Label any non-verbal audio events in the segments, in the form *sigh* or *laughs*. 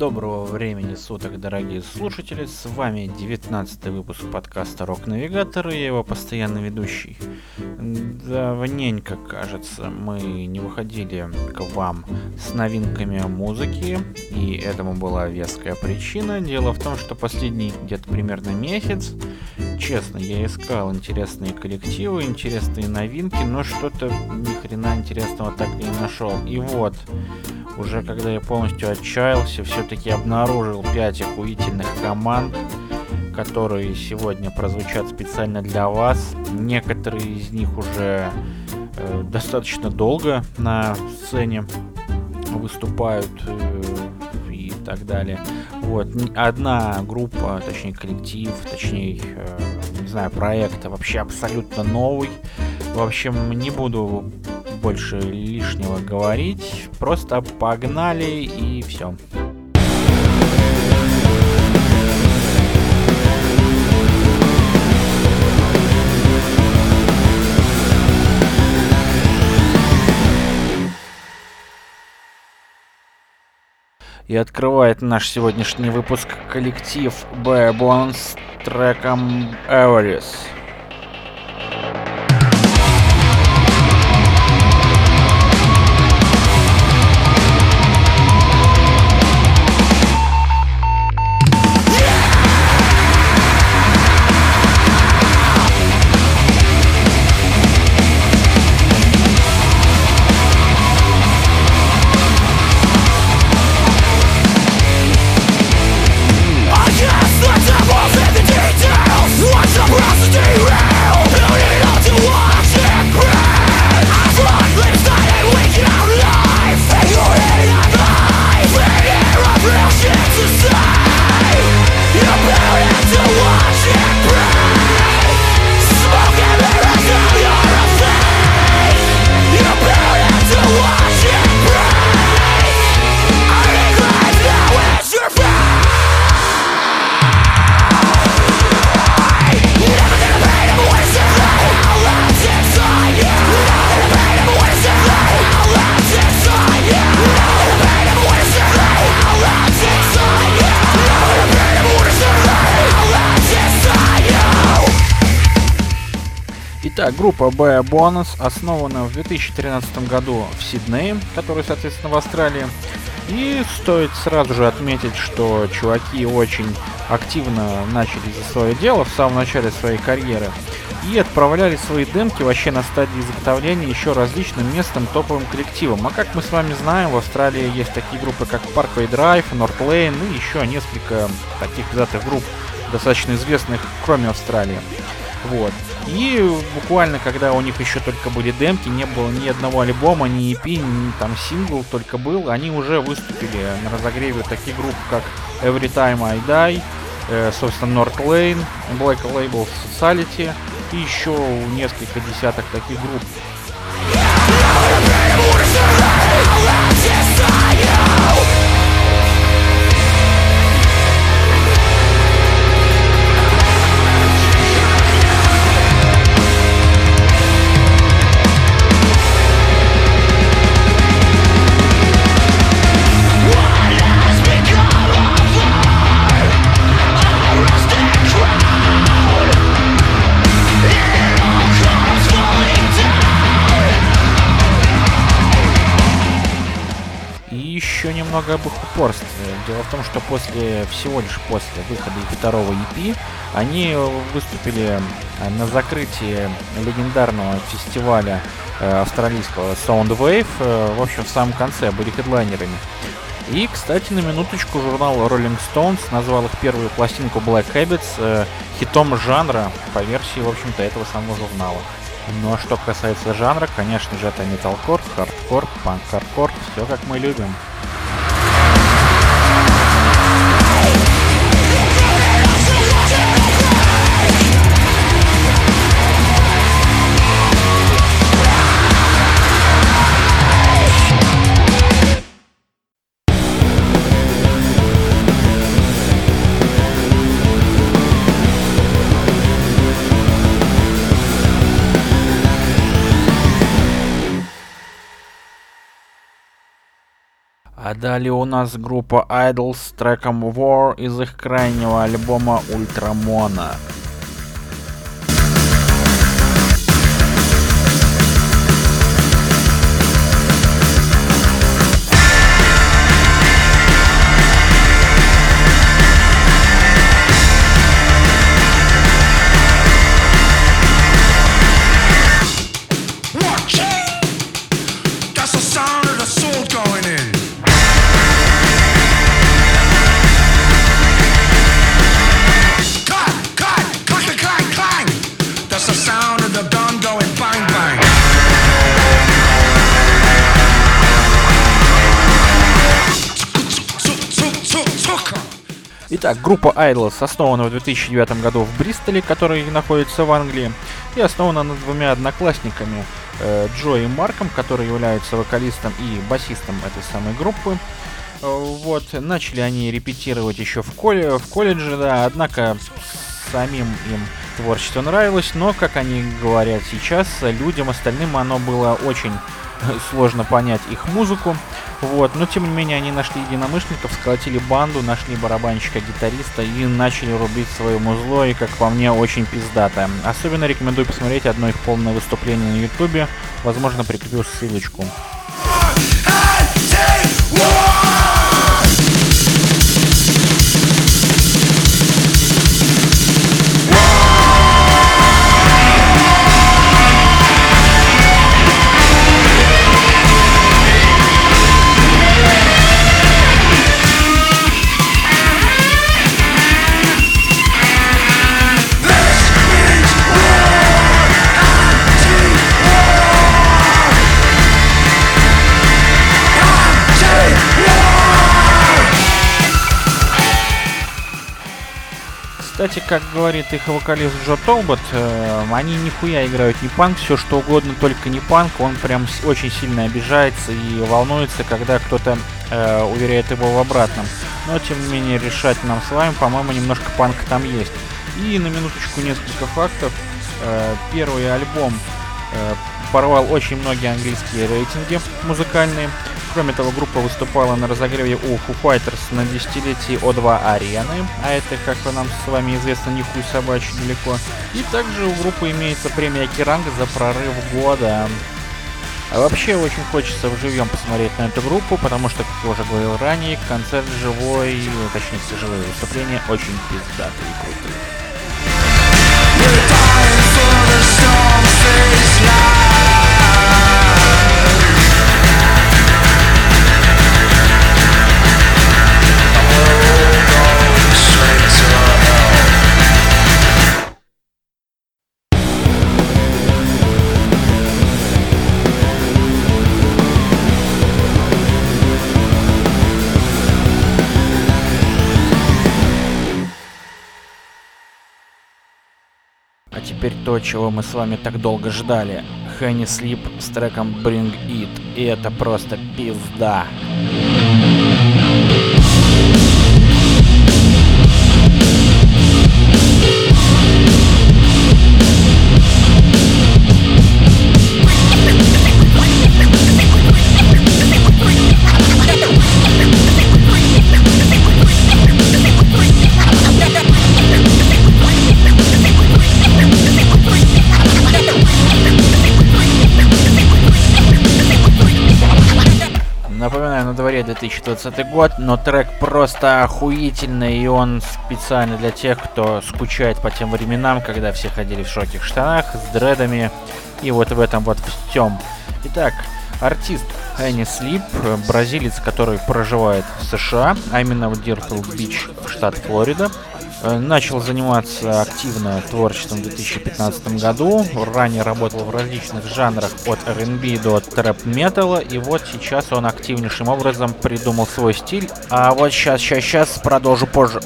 Доброго времени суток, дорогие слушатели. С вами 19 выпуск подкаста Рок Навигатор и его постоянный ведущий. Давненько, кажется, мы не выходили к вам с новинками музыки, и этому была веская причина. Дело в том, что последний где-то примерно месяц, честно, я искал интересные коллективы, интересные новинки, но что-то ни хрена интересного так и не нашел. И вот, уже когда я полностью отчаялся, все-таки обнаружил 5 охуительных команд, которые сегодня прозвучат специально для вас. Некоторые из них уже э, достаточно долго на сцене выступают э, и так далее. Вот одна группа, точнее коллектив, точнее э, не знаю проект вообще абсолютно новый. В общем, не буду больше лишнего говорить. Просто погнали и все. И открывает наш сегодняшний выпуск коллектив Bare с треком Everest. Итак, группа B Bonus основана в 2013 году в Сиднее, который, соответственно, в Австралии. И стоит сразу же отметить, что чуваки очень активно начали за свое дело в самом начале своей карьеры и отправляли свои демки вообще на стадии изготовления еще различным местным топовым коллективам. А как мы с вами знаем, в Австралии есть такие группы, как Parkway Drive, North Lane и еще несколько таких взятых групп, достаточно известных, кроме Австралии. Вот. И буквально, когда у них еще только были демки, не было ни одного альбома, ни EP, ни там сингл только был, они уже выступили на разогреве таких групп, как Every Time I Die, э, собственно, North Lane, Black Label Society и еще несколько десяток таких групп. Немного об их упорстве. Дело в том, что после всего лишь после выхода второго EP они выступили э, на закрытии легендарного фестиваля э, австралийского Soundwave. Э, в общем, в самом конце были хедлайнерами. И, кстати, на минуточку журнал Rolling Stones назвал их первую пластинку Black Habits хитом жанра по версии, в общем-то, этого самого журнала. Ну а что касается жанра, конечно же, это металкор, хардкор, панк-хардкор, все как мы любим. А далее у нас группа Idols с треком War из их крайнего альбома Ультрамона. Итак, группа Idols основана в 2009 году в Бристоле, который находится в Англии, и основана над двумя одноклассниками, э, Джо и Марком, которые являются вокалистом и басистом этой самой группы. Э, вот, начали они репетировать еще в, колле, в колледже, да, однако самим им творчество нравилось, но, как они говорят сейчас, людям остальным оно было очень сложно понять их музыку. Вот, но тем не менее они нашли единомышленников, сколотили банду, нашли барабанщика, гитариста и начали рубить свое музло, и, как по мне, очень пиздатое. Особенно рекомендую посмотреть одно их полное выступление на ютубе, возможно прикреплю ссылочку. Кстати, как говорит их вокалист Джо Толбот, э, они нихуя играют не панк, все что угодно, только не панк. Он прям очень сильно обижается и волнуется, когда кто-то э, уверяет его в обратном. Но, тем не менее, решать нам с вами, по-моему, немножко панка там есть. И на минуточку несколько фактов. Э, первый альбом э, порвал очень многие английские рейтинги музыкальные. Кроме того, группа выступала на разогреве у Foo Fighters на десятилетии О2 арены, а это, как нам с вами известно, не хуй собачий далеко. И также у группы имеется премия Керанг за прорыв года. А вообще очень хочется вживьем посмотреть на эту группу, потому что, как я уже говорил ранее, концерт живой, точнее, живое выступление очень пиздатые и крутые. Теперь то, чего мы с вами так долго ждали. Хэнни Слип с треком Bring It. И это просто пизда. На дворе 2020 год, но трек просто охуительный, и он специально для тех, кто скучает по тем временам, когда все ходили в широких штанах, с дредами, и вот в этом вот всем. Итак, артист Энни Слип, бразилец, который проживает в США, а именно в Дирфилд-Бич, штат Флорида. Э, начал заниматься активно творчеством в 2015 году. Ранее работал в различных жанрах от R&B до трэп-металла. И вот сейчас он активнейшим образом придумал свой стиль. А вот сейчас, сейчас, сейчас продолжу позже.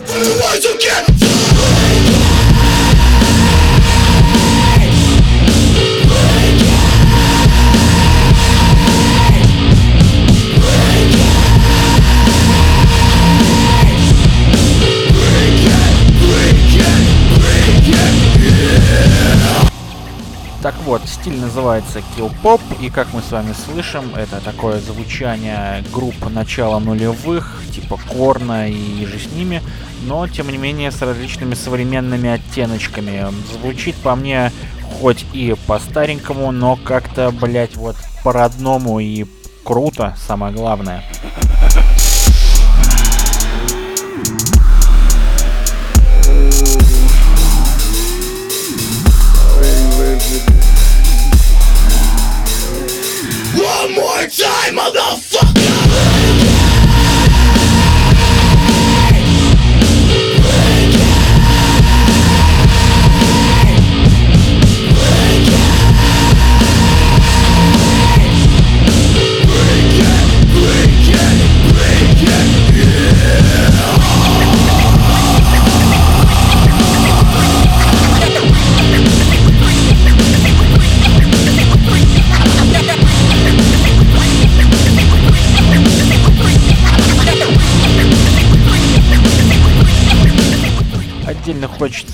Вот, стиль называется Kill Pop, и как мы с вами слышим, это такое звучание групп начала нулевых, типа Корна и же с ними, но тем не менее с различными современными оттеночками. Звучит по мне хоть и по-старенькому, но как-то, блять, вот по-родному и круто, самое главное. More time, motherfucker!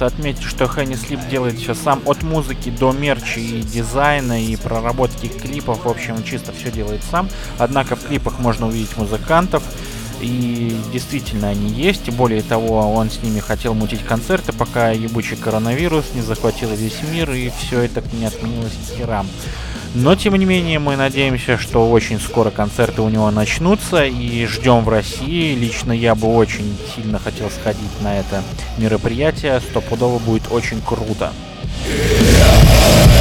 Хочется отметить, что Хэнни Слип делает все сам от музыки до мерча и дизайна и проработки клипов. В общем, чисто все делает сам. Однако в клипах можно увидеть музыкантов. И действительно они есть. Более того, он с ними хотел мутить концерты, пока ебучий коронавирус не захватил весь мир, и все это не отменилось херам. Но, тем не менее, мы надеемся, что очень скоро концерты у него начнутся и ждем в России. Лично я бы очень сильно хотел сходить на это мероприятие. Стопудово будет очень круто. И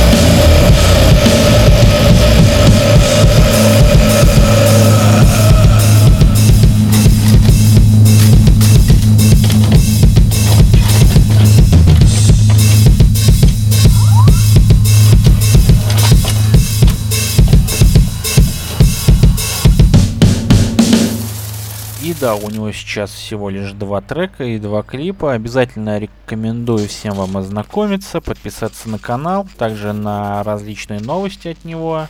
да, у него сейчас всего лишь два трека и два клипа. Обязательно рекомендую всем вам ознакомиться, подписаться на канал, также на различные новости от него.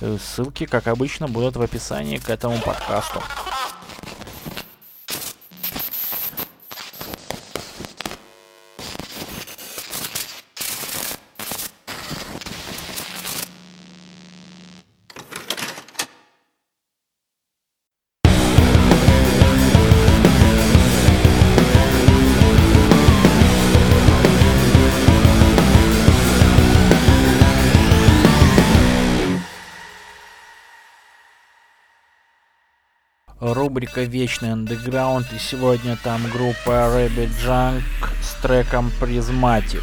Э, ссылки, как обычно, будут в описании к этому подкасту. Рубрика Вечный Андеграунд, и сегодня там группа Rabbit Junk с треком Prismatic.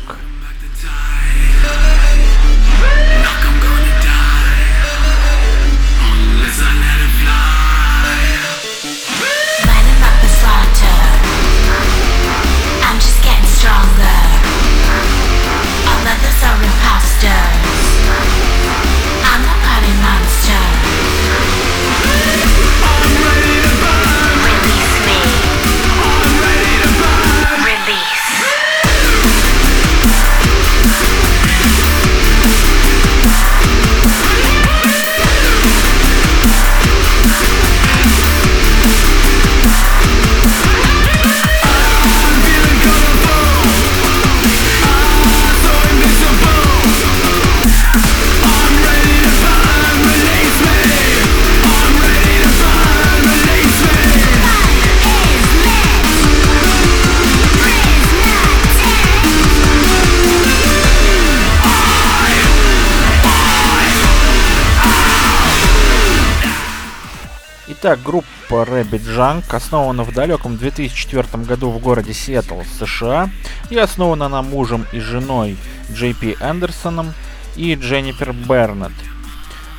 Итак, группа Rabbit Junk основана в далеком 2004 году в городе Сиэтл, США, и основана она мужем и женой Джей Пи Андерсоном и Дженнифер Бернетт.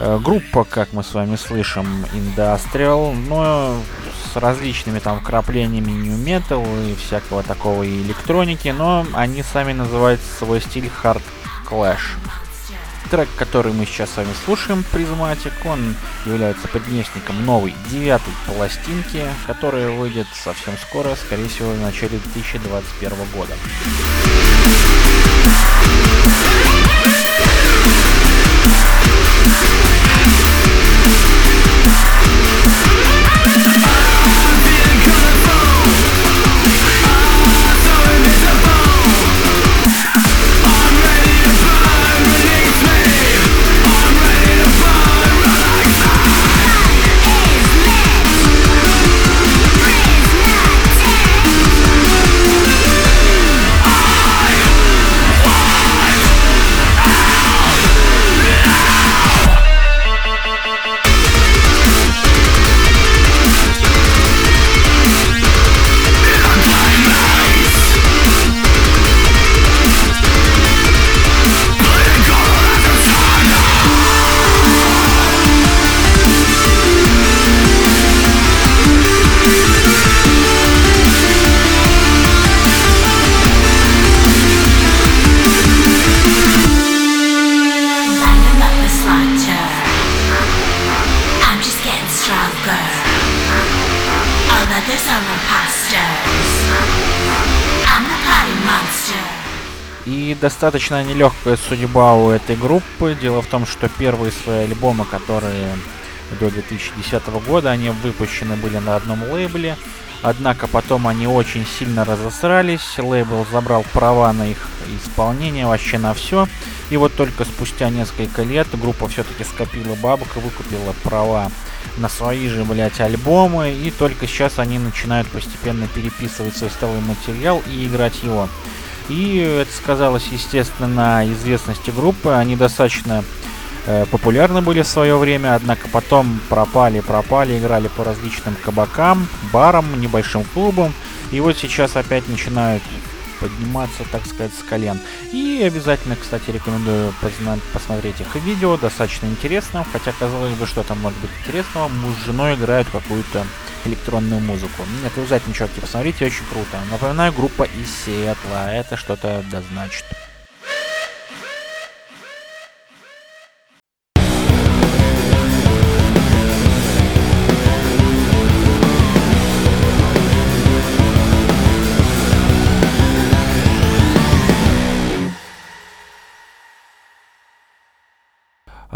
Э, группа, как мы с вами слышим, Industrial, но с различными там вкраплениями New Metal и всякого такого и электроники, но они сами называют свой стиль Hard Clash. Трек, который мы сейчас с вами слушаем, Призматик, он является предместником новой девятой пластинки, которая выйдет совсем скоро, скорее всего в начале 2021 года. И достаточно нелегкая судьба у этой группы. Дело в том, что первые свои альбомы, которые до 2010 года, они выпущены были на одном лейбле. Однако потом они очень сильно разосрались, лейбл забрал права на их исполнение, вообще на все. И вот только спустя несколько лет группа все-таки скопила бабок и выкупила права на свои же, блять, альбомы. И только сейчас они начинают постепенно переписывать свой столовый материал и играть его. И это сказалось, естественно, на известности группы. Они достаточно э, популярны были в свое время, однако потом пропали, пропали, играли по различным кабакам, барам, небольшим клубам. И вот сейчас опять начинают подниматься, так сказать, с колен. И обязательно, кстати, рекомендую посмотреть их видео, достаточно интересно, хотя казалось бы, что там может быть интересного, муж с женой играют какую-то электронную музыку. Нет, вы обязательно, чуваки, посмотрите, очень круто. Напоминаю, группа из Сиэтла, это что-то да значит.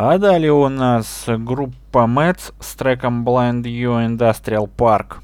А далее у нас группа Mets с треком Blind You Industrial Park.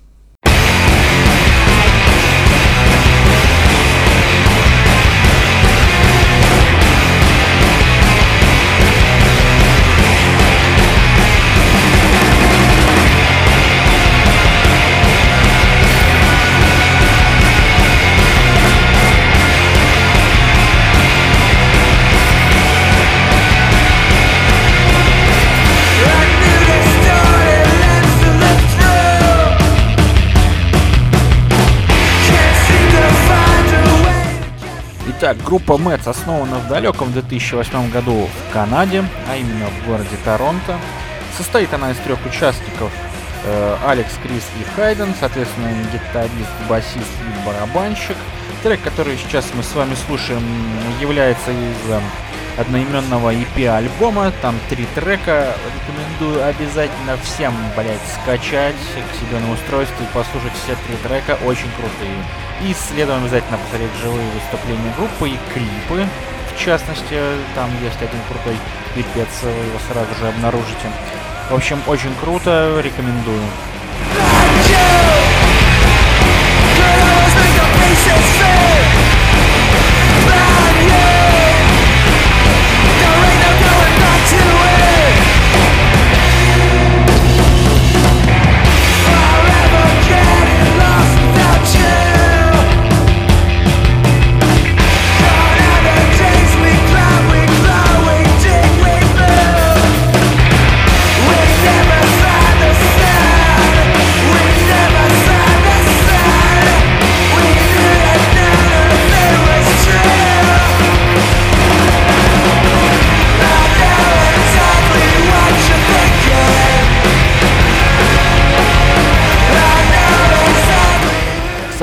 Группа Мэтс основана в далеком 2008 году в Канаде, а именно в городе Торонто. Состоит она из трех участников. Э, Алекс, Крис и Хайден, соответственно, гитарист, басист и барабанщик. Трек, который сейчас мы с вами слушаем, является из э, одноименного EP альбома. Там три трека. Рекомендую обязательно всем, блять, скачать к себе на устройство и послушать все три трека. Очень крутые. И следом обязательно посмотреть живые выступления группы и клипы. В частности, там есть один крутой пипец, вы его сразу же обнаружите. В общем, очень круто, рекомендую.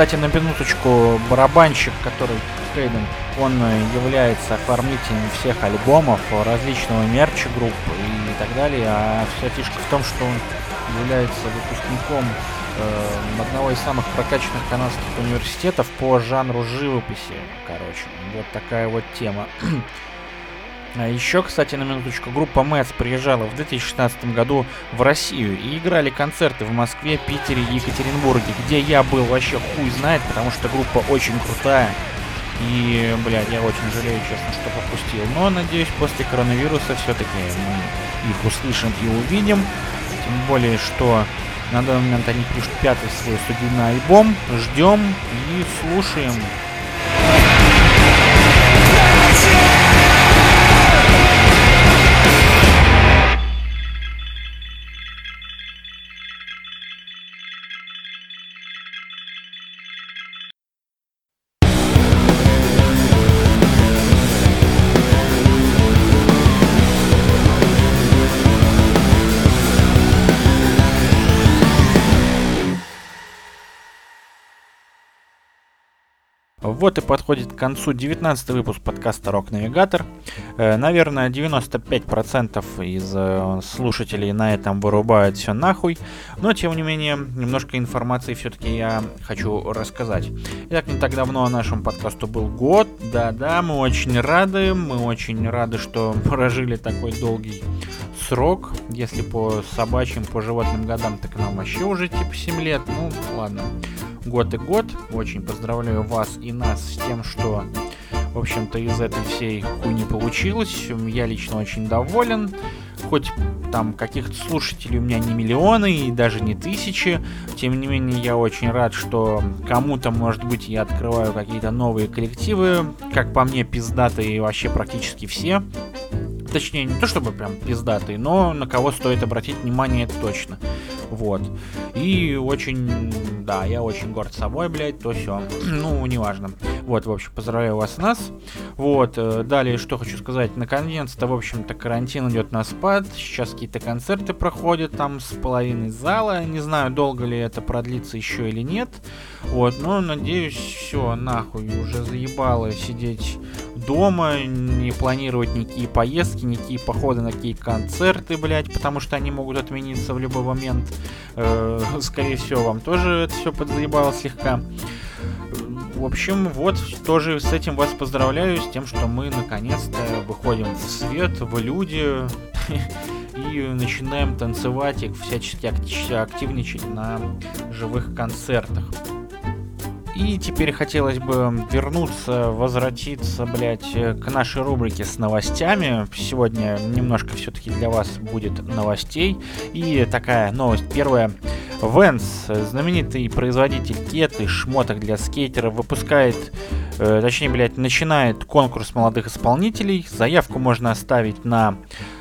Кстати, на минуточку, барабанщик, который Хейден, он является оформителем всех альбомов, различного мерча групп и так далее. А вся фишка в том, что он является выпускником э, одного из самых прокачанных канадских университетов по жанру живописи. Короче, вот такая вот тема. *clears throat* А еще, кстати, на минуточку, группа Мэтс приезжала в 2016 году в Россию и играли концерты в Москве, Питере и Екатеринбурге, где я был вообще хуй знает, потому что группа очень крутая. И, блядь, я очень жалею, честно, что пропустил. Но, надеюсь, после коронавируса все-таки мы их услышим и увидим. Тем более, что на данный момент они пишут пятый свой студийный альбом. Ждем и слушаем. Вот и подходит к концу 19 выпуск подкаста «Рок Навигатор». Э, наверное, 95% из э, слушателей на этом вырубают все нахуй, но тем не менее, немножко информации все-таки я хочу рассказать. Итак, не так давно нашему подкасту был год, да-да, мы очень рады, мы очень рады, что *laughs* прожили такой долгий срок, если по собачьим, по животным годам, так нам вообще уже типа 7 лет, ну ладно год и год. Очень поздравляю вас и нас с тем, что, в общем-то, из этой всей хуйни получилось. Я лично очень доволен. Хоть там каких-то слушателей у меня не миллионы и даже не тысячи. Тем не менее, я очень рад, что кому-то, может быть, я открываю какие-то новые коллективы. Как по мне, пиздатые вообще практически все. Точнее, не то чтобы прям пиздатый, но на кого стоит обратить внимание, это точно. Вот. И очень, да, я очень горд собой, блядь, то все. *clears throat* ну, неважно. Вот, в общем, поздравляю вас нас. Вот, э, далее, что хочу сказать. Наконец-то, в общем-то, карантин идет на спад. Сейчас какие-то концерты проходят там с половиной зала. Не знаю, долго ли это продлится еще или нет. Вот, но надеюсь, все, нахуй, уже заебало сидеть дома, не планировать никакие поездки, никакие походы на какие концерты, блядь, потому что они могут отмениться в любой момент. Э, *laughs* скорее всего, вам тоже это все подзаебало слегка. В общем, вот тоже с этим вас поздравляю, с тем, что мы наконец-то выходим в свет, в люди *laughs* и начинаем танцевать и всячески активничать на живых концертах. И теперь хотелось бы вернуться, возвратиться, блядь, к нашей рубрике с новостями. Сегодня немножко все-таки для вас будет новостей. И такая новость первая. Венс, знаменитый производитель кет и шмоток для скейтеров, выпускает, э, точнее, блядь, начинает конкурс молодых исполнителей. Заявку можно оставить на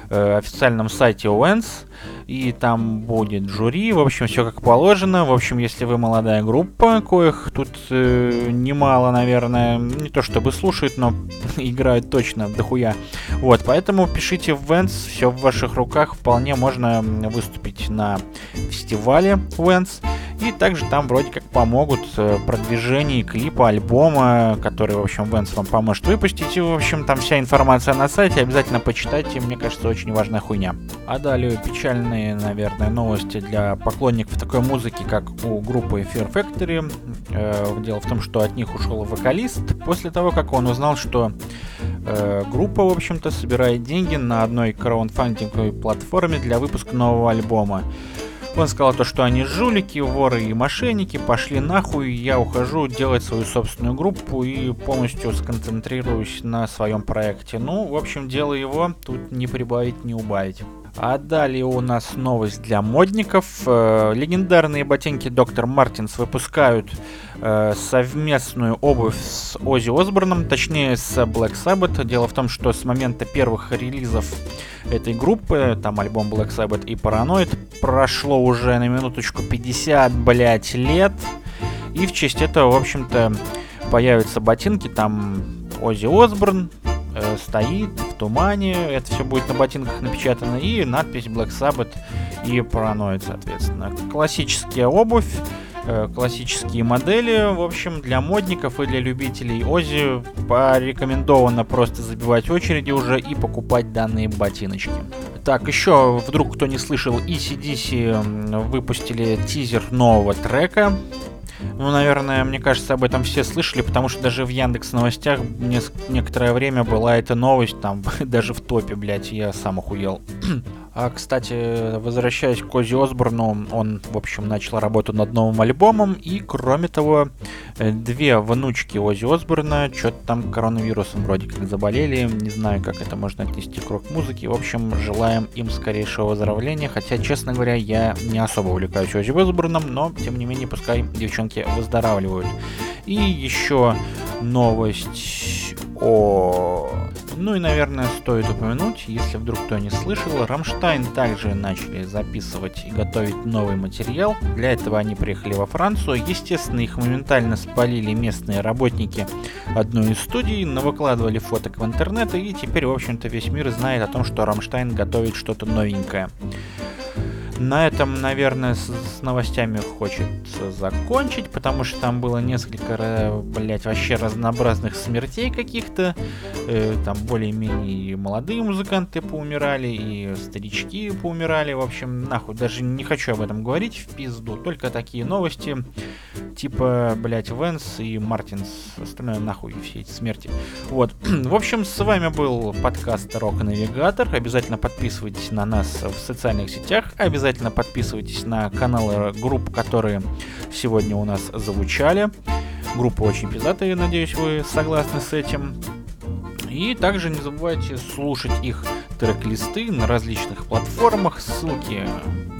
э, официальном сайте Венс и там будет жюри, в общем, все как положено. В общем, если вы молодая группа, коих тут э, немало, наверное, не то чтобы слушают, но *laughs* играют точно дохуя. Вот, поэтому пишите в Vents, все в ваших руках, вполне можно выступить на фестивале Vents. И также там вроде как помогут э, продвижении клипа, альбома, который, в общем, Венс вам поможет выпустить. И, в общем, там вся информация на сайте, обязательно почитайте, мне кажется, очень важная хуйня. А далее печальные, наверное, новости для поклонников такой музыки, как у группы Fear Factory. Э, дело в том, что от них ушел вокалист после того, как он узнал, что э, группа, в общем-то, собирает деньги на одной краундфандинговой платформе для выпуска нового альбома. Он сказал то, что они жулики, воры и мошенники, пошли нахуй, я ухожу делать свою собственную группу и полностью сконцентрируюсь на своем проекте. Ну, в общем, дело его, тут не прибавить, не убавить. А далее у нас новость для модников. Э, легендарные ботинки Доктор Мартинс выпускают э, совместную обувь с Ози Осборном, точнее с Black Sabbath. Дело в том, что с момента первых релизов этой группы, там альбом Black Sabbath и Paranoid, прошло уже на минуточку 50, блять, лет. И в честь этого, в общем-то, появятся ботинки, там Ози Осборн, э, стоит тумане, это все будет на ботинках напечатано, и надпись Black Sabbath и Paranoid, соответственно. Классическая обувь, э, классические модели, в общем, для модников и для любителей Ози порекомендовано просто забивать очереди уже и покупать данные ботиночки. Так, еще вдруг кто не слышал, ECDC выпустили тизер нового трека, ну, наверное, мне кажется, об этом все слышали, потому что даже в Яндекс новостях некоторое время была эта новость, там, *laughs* даже в топе, блядь, я сам охуел. А, кстати, возвращаясь к Ози Осборну, он, в общем, начал работу над новым альбомом, и, кроме того, э, две внучки Ози Осборна что-то там коронавирусом вроде как заболели, не знаю, как это можно отнести к рок-музыке, в общем, желаем им скорейшего выздоровления, хотя, честно говоря, я не особо увлекаюсь Ози Осборном, но, тем не менее, пускай девчонки выздоравливают. И еще новость о ну и, наверное, стоит упомянуть, если вдруг кто не слышал, Рамштайн также начали записывать и готовить новый материал. Для этого они приехали во Францию. Естественно, их моментально спалили местные работники одной из студий, навыкладывали фоток в интернет, и теперь, в общем-то, весь мир знает о том, что Рамштайн готовит что-то новенькое. На этом, наверное, с, с новостями хочется закончить, потому что там было несколько, блять, вообще разнообразных смертей каких-то. Э, там более-менее молодые музыканты поумирали, и старички поумирали. В общем, нахуй, даже не хочу об этом говорить в пизду. Только такие новости, типа, блять, Венс и Мартинс. Остальное нахуй все эти смерти. Вот. *clears throat* в общем, с вами был подкаст Рок Навигатор. Обязательно подписывайтесь на нас в социальных сетях. Обязательно подписывайтесь на каналы групп, которые сегодня у нас звучали. Группа очень пиздатые, надеюсь, вы согласны с этим. И также не забывайте слушать их трек-листы на различных платформах. Ссылки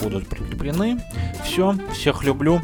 будут прикреплены. Все, всех люблю.